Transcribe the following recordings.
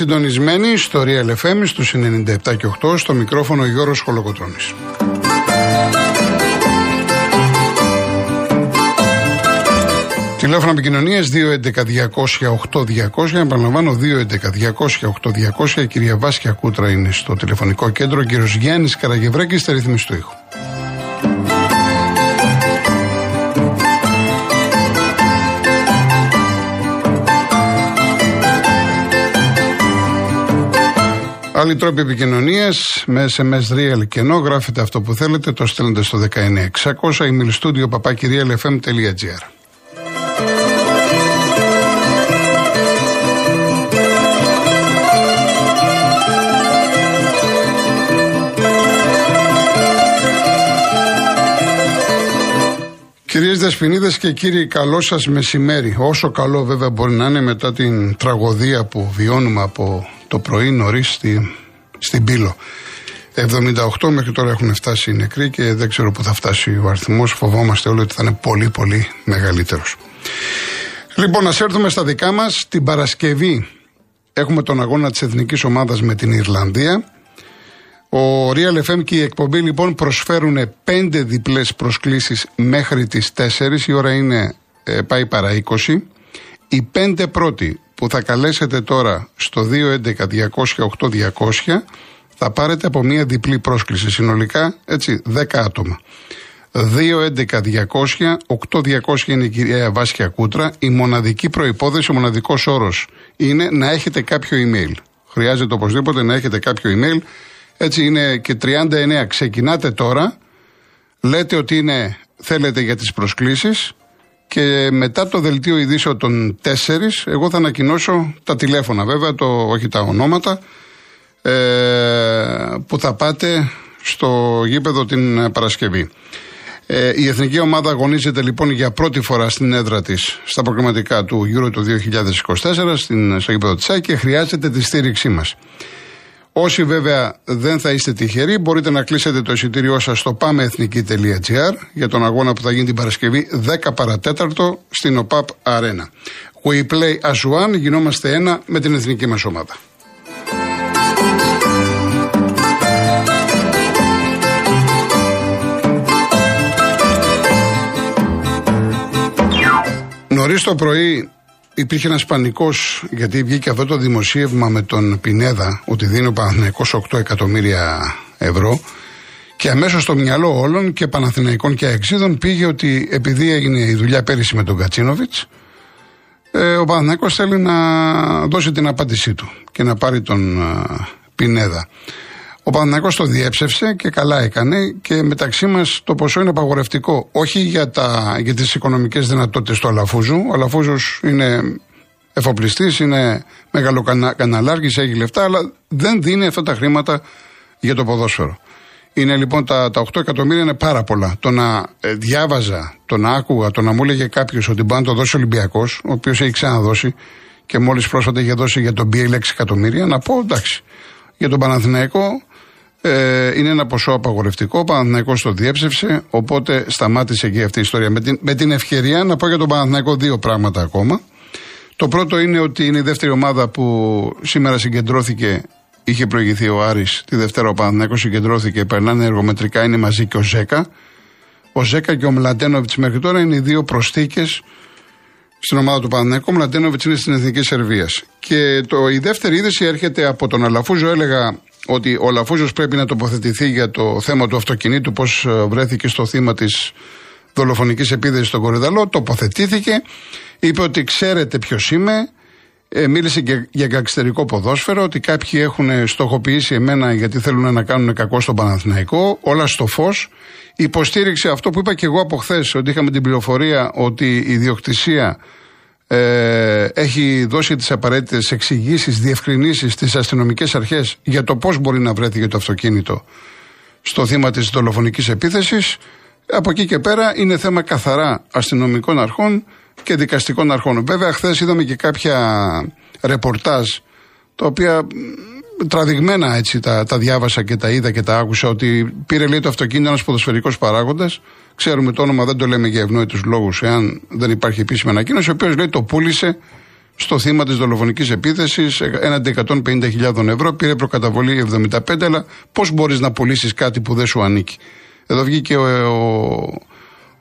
συντονισμένοι στο Real FM στους 97 και 8 στο μικρόφωνο Γιώργος Χολοκοτρώνης. Τηλέφωνο επικοινωνίας 211-200-8200. Επαναλαμβάνω 211-200-8200. Η κυρία Βάσκια Κούτρα είναι στο τηλεφωνικό κέντρο. Ο κύριος Γιάννης Καραγευρέκη στα ρύθμιση του ήχου. Άλλοι τρόποι επικοινωνίας με SMS Real κενό. Γράφετε αυτό που θέλετε, το στέλνετε στο 19600 email studio papakirialfm.gr. Κυρίες Δεσποινίδες και κύριοι, καλό σας μεσημέρι. Όσο καλό βέβαια μπορεί να είναι μετά την τραγωδία που βιώνουμε από το πρωί νωρίς στη, στην Πύλο. 78 μέχρι τώρα έχουν φτάσει οι νεκροί και δεν ξέρω πού θα φτάσει ο αριθμός. Φοβόμαστε όλοι ότι θα είναι πολύ πολύ μεγαλύτερος. Λοιπόν, ας έρθουμε στα δικά μας. Την Παρασκευή έχουμε τον αγώνα της εθνικής ομάδας με την Ιρλανδία. Ο Real FM και η εκπομπή λοιπόν προσφέρουν πέντε διπλές προσκλήσεις μέχρι τις 4. Η ώρα είναι ε, πάει παρά 20. Οι πέντε πρώτοι που θα καλέσετε τώρα στο 211-200-8200 θα πάρετε από μία διπλή πρόσκληση. Συνολικά έτσι 10 άτομα. 2-11-200-8200 είναι η κυρία Βάσια Κούτρα. Η μοναδική προϋπόθεση, ο μοναδικός όρος είναι να έχετε κάποιο email. Χρειάζεται οπωσδήποτε να έχετε κάποιο email έτσι είναι και 39. Ξεκινάτε τώρα. Λέτε ότι είναι, θέλετε για τις προσκλήσεις και μετά το δελτίο ειδήσεων των 4 εγώ θα ανακοινώσω τα τηλέφωνα βέβαια, το, όχι τα ονόματα ε, που θα πάτε στο γήπεδο την Παρασκευή. Ε, η εθνική ομάδα αγωνίζεται λοιπόν για πρώτη φορά στην έδρα της στα προγραμματικά του Euro του 2024 στην, στο γήπεδο της και χρειάζεται τη στήριξή μας. Όσοι βέβαια δεν θα είστε τυχεροί, μπορείτε να κλείσετε το εισιτήριό σας στο pameethnicki.gr για τον αγώνα που θα γίνει την Παρασκευή 10 παρατέταρτο στην ΟΠΑΠ Αρένα. We play as one, γινόμαστε ένα με την εθνική μας ομάδα. Νωρίς το πρωί υπήρχε ένας πανικός, γιατί βγήκε αυτό το δημοσίευμα με τον Πινέδα, ότι δίνει ο Παναθηναϊκός 8 εκατομμύρια ευρώ. Και αμέσως στο μυαλό όλων και Παναθηναϊκών και Αεξίδων πήγε ότι επειδή έγινε η δουλειά πέρυσι με τον Κατσίνοβιτς, ε, ο Παναθηναϊκός θέλει να δώσει την απάντησή του και να πάρει τον ε, Πινέδα. Ο Παναθηναϊκός το διέψευσε και καλά έκανε και μεταξύ μας το ποσό είναι απαγορευτικό. Όχι για, τα, για τις οικονομικές δυνατότητες του Αλαφούζου. Ο Αλαφούζος είναι εφοπλιστής, είναι μεγαλοκαναλάρχη, έχει λεφτά, αλλά δεν δίνει αυτά τα χρήματα για το ποδόσφαιρο. Είναι λοιπόν τα, τα 8 εκατομμύρια είναι πάρα πολλά. Το να ε, διάβαζα, το να άκουγα, το να μου έλεγε κάποιος ότι μπορεί να το δώσει ο Ολυμπιακός, ο οποίος έχει ξαναδώσει και μόλις πρόσφατα είχε δώσει για τον BA 6 εκατομμύρια, να πω εντάξει. Για τον Παναθηναϊκό ε, είναι ένα ποσό απαγορευτικό. Ο Παναθηναϊκός το διέψευσε, οπότε σταμάτησε εκεί αυτή η ιστορία. Με την, με την ευκαιρία να πω για τον Παναθηναϊκό δύο πράγματα ακόμα. Το πρώτο είναι ότι είναι η δεύτερη ομάδα που σήμερα συγκεντρώθηκε. Είχε προηγηθεί ο Άρης τη Δευτέρα ο Παναθηναϊκός συγκεντρώθηκε, περνάνε εργομετρικά, είναι μαζί και ο Ζέκα. Ο Ζέκα και ο Μλαντένοβιτ μέχρι τώρα είναι οι δύο προσθήκες στην ομάδα του Παναθηναϊκού. Ο Μλαντένοβιτ είναι στην Εθνική Σερβίας. Και το, η δεύτερη είδηση έρχεται από τον Αλαφούζο. Έλεγα ότι ο Λαφούζος πρέπει να τοποθετηθεί για το θέμα του αυτοκινήτου, πώς ε, βρέθηκε στο θύμα της δολοφονικής επίθεσης στον Κορυδαλό. Τοποθετήθηκε, είπε ότι ξέρετε ποιος είμαι. Ε, μίλησε και για καξιτερικό ποδόσφαιρο, ότι κάποιοι έχουν στοχοποιήσει εμένα γιατί θέλουν να κάνουν κακό στον Παναθηναϊκό. Όλα στο φως. Υποστήριξε αυτό που είπα και εγώ από χθες, ότι είχαμε την πληροφορία ότι η ιδιοκτησία ε, έχει δώσει τις απαραίτητες εξηγήσεις, διευκρινήσεις στις αστυνομικές αρχές για το πώς μπορεί να βρέθηκε το αυτοκίνητο στο θύμα της δολοφονικής επίθεσης. Από εκεί και πέρα είναι θέμα καθαρά αστυνομικών αρχών και δικαστικών αρχών. Βέβαια, χθες είδαμε και κάποια ρεπορτάζ τα οποία τραδειγμένα έτσι τα, τα διάβασα και τα είδα και τα άκουσα ότι πήρε λέει το αυτοκίνητο ένας ποδοσφαιρικός παράγοντας. Ξέρουμε το όνομα, δεν το λέμε για ευνόητους λόγους, εάν δεν υπάρχει επίσημη ανακοίνωση, ο οποίος λέει το πούλησε στο θύμα της δολοφονικής επίθεσης έναντι 150.000 ευρώ. Πήρε προκαταβολή 75, αλλά πώς μπορείς να πουλήσεις κάτι που δεν σου ανήκει; Εδώ βγήκε ο, ο,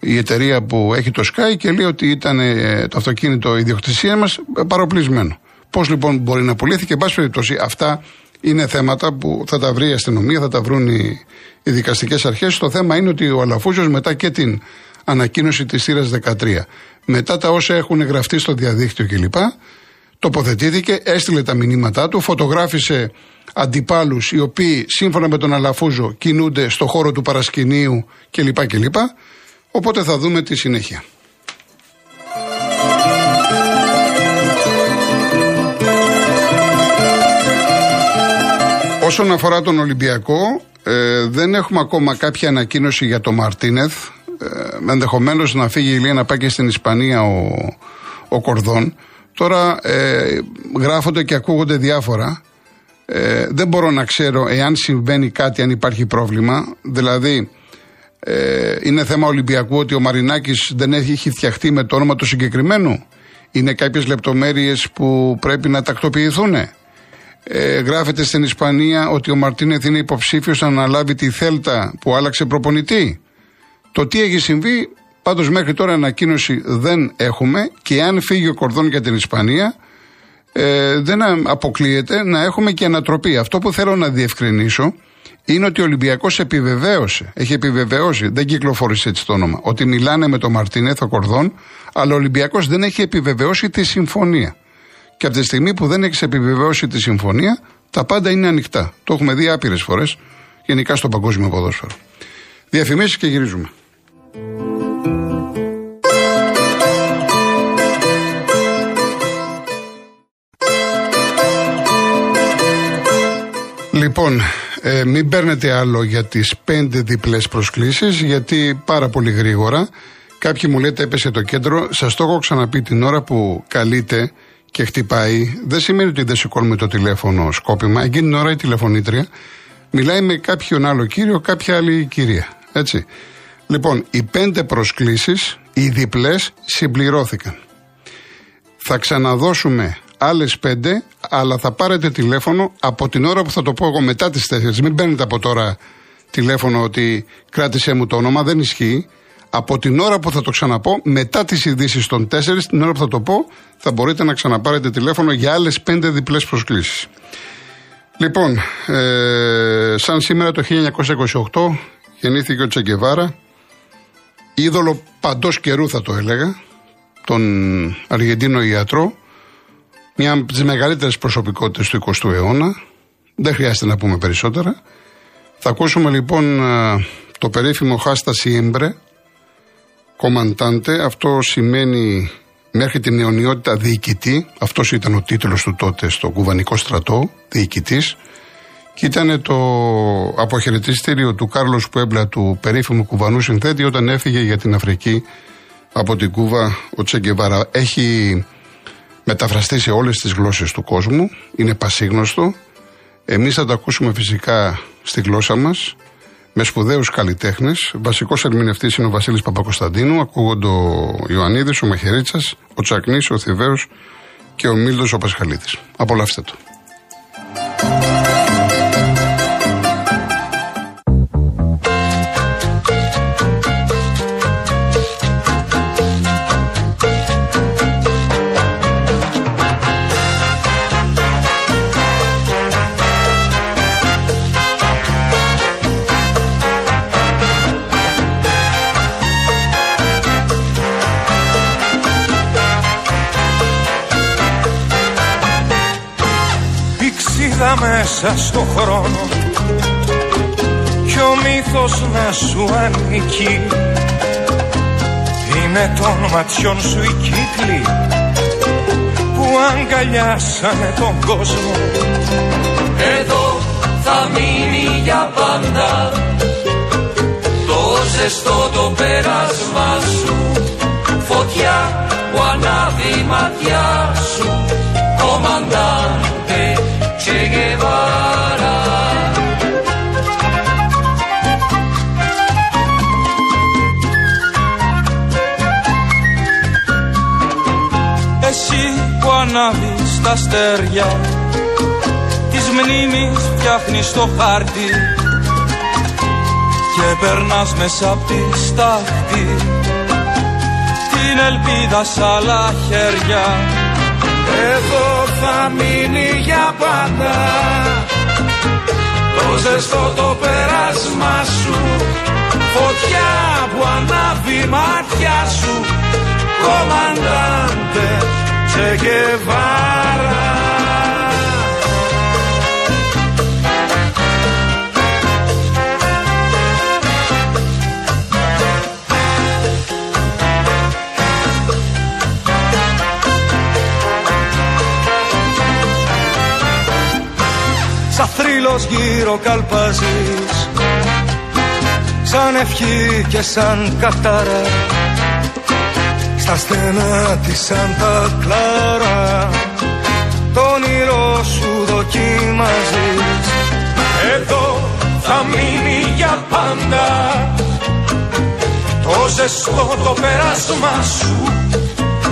η εταιρεία που έχει το Sky και λέει ότι ήταν ε, το αυτοκίνητο ιδιοκτησία μας παροπλισμένο. Πώς λοιπόν μπορεί να πουλήθηκε, εν πάση περιπτώσει, αυτά είναι θέματα που θα τα βρει η αστυνομία, θα τα βρουν οι, οι δικαστικές αρχές. Το θέμα είναι ότι ο Αλαφούζος μετά και την ανακοίνωση της θύρα 13, μετά τα όσα έχουν γραφτεί στο διαδίκτυο κλπ., τοποθετήθηκε, έστειλε τα μηνύματά του, φωτογράφησε αντιπάλους οι οποίοι σύμφωνα με τον Αλαφούζο κινούνται στο χώρο του παρασκηνίου κλπ. κλπ. Οπότε θα δούμε τη συνέχεια. Όσον αφορά τον Ολυμπιακό, ε, δεν έχουμε ακόμα κάποια ανακοίνωση για τον Μαρτίνεθ. Ε, Ενδεχομένως να φύγει η Ηλία να πάει και στην Ισπανία ο, ο Κορδόν. Τώρα ε, γράφονται και ακούγονται διάφορα. Ε, δεν μπορώ να ξέρω εάν συμβαίνει κάτι, αν υπάρχει πρόβλημα. Δηλαδή, ε, είναι θέμα Ολυμπιακού ότι ο Μαρινάκης δεν έχει φτιαχτεί με το όνομα του συγκεκριμένου. Είναι κάποιες λεπτομέρειες που πρέπει να τακτοποιηθούν. Ε, γράφεται στην Ισπανία ότι ο Μαρτίνεθ είναι υποψήφιος να αναλάβει τη Θέλτα που άλλαξε προπονητή. Το τι έχει συμβεί, πάντως μέχρι τώρα ανακοίνωση δεν έχουμε και αν φύγει ο Κορδόν για την Ισπανία, ε, δεν αποκλείεται να έχουμε και ανατροπή. Αυτό που θέλω να διευκρινίσω είναι ότι ο Ολυμπιακός επιβεβαίωσε, έχει επιβεβαιώσει, δεν κυκλοφόρησε έτσι το όνομα, ότι μιλάνε με τον Μαρτίνεθ ο Κορδόν, αλλά ο Ολυμπιακός δεν έχει επιβεβαιώσει τη συμφωνία. Και από τη στιγμή που δεν έχεις επιβεβαιώσει τη συμφωνία, τα πάντα είναι ανοιχτά. Το έχουμε δει άπειρες φορές, γενικά στο παγκόσμιο ποδόσφαιρο. Διαφημίσεις και γυρίζουμε. Λοιπόν, ε, μην παίρνετε άλλο για τις πέντε διπλές προσκλήσεις γιατί πάρα πολύ γρήγορα κάποιοι μου λέτε έπεσε το κέντρο σας το έχω ξαναπεί την ώρα που καλείτε και χτυπάει, δεν σημαίνει ότι δεν σηκώνουμε το τηλέφωνο σκόπιμα. Εκείνη την ώρα η τηλεφωνήτρια μιλάει με κάποιον άλλο κύριο, κάποια άλλη κυρία. Έτσι. Λοιπόν, οι πέντε προσκλήσεις, οι διπλές, συμπληρώθηκαν. Θα ξαναδώσουμε άλλες πέντε, αλλά θα πάρετε τηλέφωνο από την ώρα που θα το πω εγώ μετά τις τέσσερις. Μην παίρνετε από τώρα τηλέφωνο ότι κράτησε μου το όνομα, δεν ισχύει από την ώρα που θα το ξαναπώ, μετά τις ειδήσεις των 4, την ώρα που θα το πω, θα μπορείτε να ξαναπάρετε τηλέφωνο για άλλες 5 διπλές προσκλήσεις. Λοιπόν, ε, σαν σήμερα το 1928 γεννήθηκε ο Τσεγκεβάρα, είδωλο παντός καιρού θα το έλεγα, τον Αργεντίνο ιατρό, μια από τις μεγαλύτερες προσωπικότητες του 20ου αιώνα. Δεν χρειάζεται να πούμε περισσότερα. Θα ακούσουμε λοιπόν ε, το περίφημο Χάστα Σιέμπρε, κομμαντάντε, αυτό σημαίνει μέχρι την αιωνιότητα διοικητή. Αυτός ήταν ο τίτλος του τότε στο κουβανικό στρατό, διοικητής. Και ήταν το αποχαιρετιστήριο του Κάρλος Πουέμπλα του περίφημου κουβανού συνθέτη όταν έφυγε για την Αφρική από την Κούβα ο Τσεγκεβάρα. Έχει μεταφραστεί σε όλες τις γλώσσες του κόσμου, είναι πασίγνωστο. Εμείς θα το ακούσουμε φυσικά στη γλώσσα μας με σπουδαίους καλλιτέχνες. Βασικός ερμηνευτής είναι ο Βασίλης Παπακοσταντίνου. Ακούγονται ο Ιωαννίδης, ο Μαχαιρίτσα, ο Τσακνής, ο Θηβαίος και ο Μίλδο ο Πασχαλίδης. Απολαύστε το. Μέσα στο χρόνο. Κι ο μύθος να σου ανήκει. Είναι των ματιών σου οι κύκλοι που αγκαλιάσανε τον κόσμο. Εδώ θα μείνει για πάντα το ζεστό το πέρασμα σου. Φωτιά που ανάβει η ματιά σου κομμαντάντε στα αστέρια Της μνήμης φτιάχνεις το χάρτη Και περνάς μέσα απ' τη στάχτη. Την ελπίδα σ' άλλα χέρια Εδώ θα μείνει για πάντα. Το ζεστό το πέρασμα σου Φωτιά που ανάβει μάτια σου Κομμαντάντε Che Guevara. Σαν θρύλος γύρω καλπάζεις. Σαν ευχή και σαν κατάρα. Στα στενά της Σάντα Κλάρα το όνειρό σου δοκιμάζεις. Εδώ θα μείνει για πάντα. Το ζεστό το πέρασμα σου.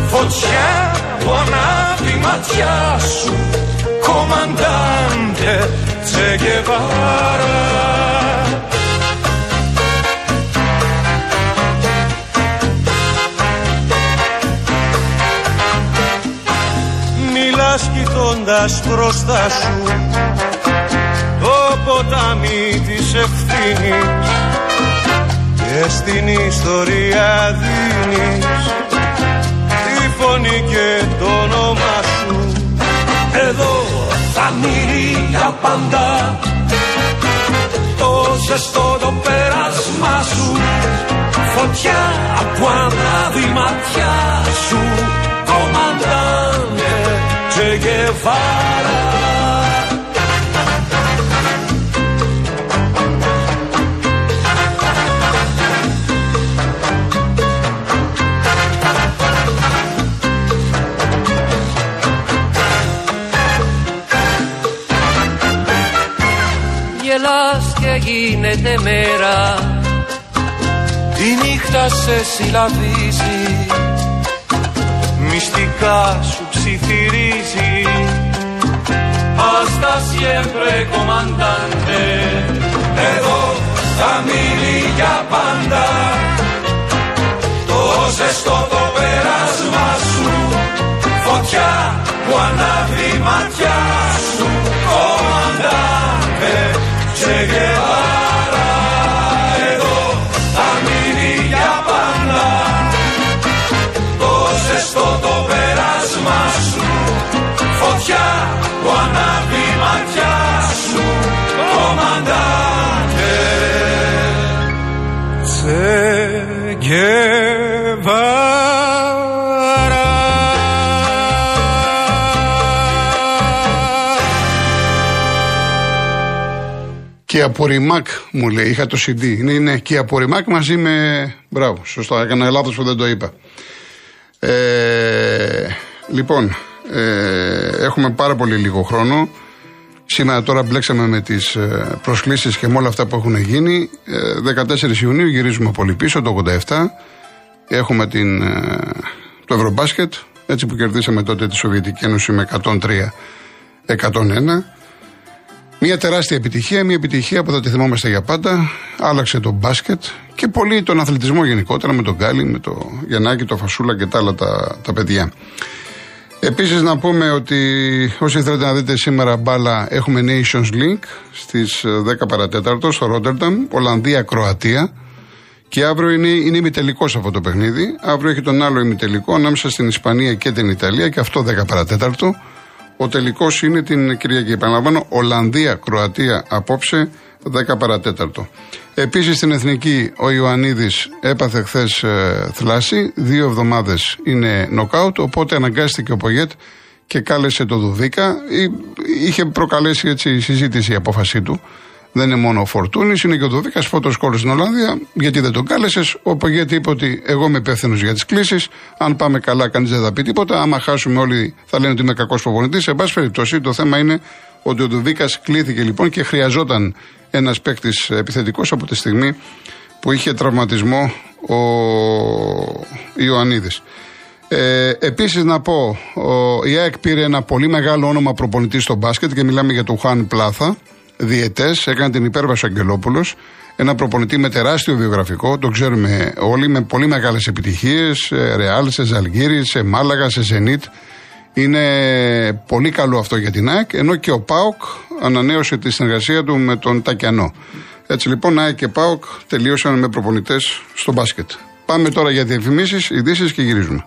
Φωτιά που ανάβει ματιά σου κομμαντάντε Τσεκεβάρα κοιτάς κοιτώντας μπροστά σου το ποτάμι της ευθύνης και στην ιστορία δίνεις τη φωνή και το όνομα σου εδώ θα μείνει για πάντα το ζεστό το πέρασμα σου φωτιά από ανάδει ματιά σου κομμαντάνε Che Guevara. Γίνεται μέρα. Τη νύχτα σε συλλαβίζει Μυστικά σου ψιθυρίζει. Hasta siempre comandante Εδώ θα μείνει για πάντα. Το ζεστό το πέρασμα σου Φωτιά που ανάβει ματιά σου. Κομμαντante Che Και απορριμάκ μου λέει, είχα το CD. Είναι, είναι και απορριμάκ μαζί με. Μπράβο, σωστά, έκανα λάθος που δεν το είπα. Ε, λοιπόν, ε, έχουμε πάρα πολύ λίγο χρόνο. Σήμερα τώρα μπλέξαμε με τις ε, προσκλήσεις και με όλα αυτά που έχουν γίνει. 14 ε, Ιουνίου γυρίζουμε πολύ πίσω, το 87. Έχουμε την, ε, το Ευρωμπάσκετ, έτσι που κερδίσαμε τότε τη Σοβιετική Ένωση με 103-101. Μια τεράστια επιτυχία, μια επιτυχία που θα τη θυμόμαστε για πάντα. Άλλαξε το μπάσκετ και πολύ τον αθλητισμό γενικότερα με τον Γκάλι, με το Γιαννάκη, το Φασούλα και τα άλλα τα, τα παιδιά. Επίσης να πούμε ότι όσοι θέλετε να δείτε σήμερα μπάλα έχουμε Nations League στις 10 παρατέταρτο στο Ρότερνταμ, Ολλανδία-Κροατία. Και αύριο είναι, είναι ημιτελικός αυτό το παιχνίδι. Αύριο έχει τον άλλο ημιτελικό ανάμεσα στην Ισπανία και την Ιταλία και αυτό 10 παρατέταρτο. Ο τελικός είναι την Κυριακή. Επαναλαμβάνω, Ολλανδία-Κροατία απόψε 10 παρατέταρτο. Επίσης στην Εθνική ο Ιωαννίδης έπαθε χθες ε, θλάση. Δύο εβδομάδες είναι νοκάουτ. Οπότε αναγκάστηκε ο Πογέτ και κάλεσε το Δουδίκα. Είχε προκαλέσει έτσι συζήτηση η απόφασή του. Δεν είναι μόνο ο Φορτούνης, είναι και ο Δουδίκα, φώτο κόλλο στην Ολλανδία. Γιατί δεν τον κάλεσες. Ο Πογέτ είπε ότι εγώ είμαι υπεύθυνος για τις κλήσεις. Αν πάμε καλά, κανείς δεν θα πει τίποτα. Άμα χάσουμε όλοι, θα λένε ότι είμαι κακός προπονητής. Σε πάση περιπτώσει, το θέμα είναι ότι ο Δουδίκα κλήθηκε λοιπόν και χρειαζόταν ένας παίκτης επιθετικός από τη στιγμή που είχε τραυματισμό ο Ιωαννίδης. Ε, Επίσης να πω, ο, η ΑΕΚ πήρε ένα πολύ μεγάλο όνομα προπονητή στο μπάσκετ και μιλάμε για τον Χάν Πλάθα, διαιτές, έκανε την υπέρβαση Αγγελόπουλος. Ένα προπονητή με τεράστιο βιογραφικό, το ξέρουμε όλοι, με πολύ μεγάλες επιτυχίες. Σε Ρεάλ, σε Ζαλγίρι, σε Μάλαγα, σε Ζενίτ. Είναι πολύ καλό αυτό για την ΑΕΚ, ενώ και ο ΠΑΟΚ ανανέωσε τη συνεργασία του με τον Τακιανό. Έτσι λοιπόν, ΑΕΚ και ΠΑΟΚ τελείωσαν με προπονητές στο μπάσκετ. Πάμε τώρα για διαφημίσεις, ειδήσεις και γυρίζουμε.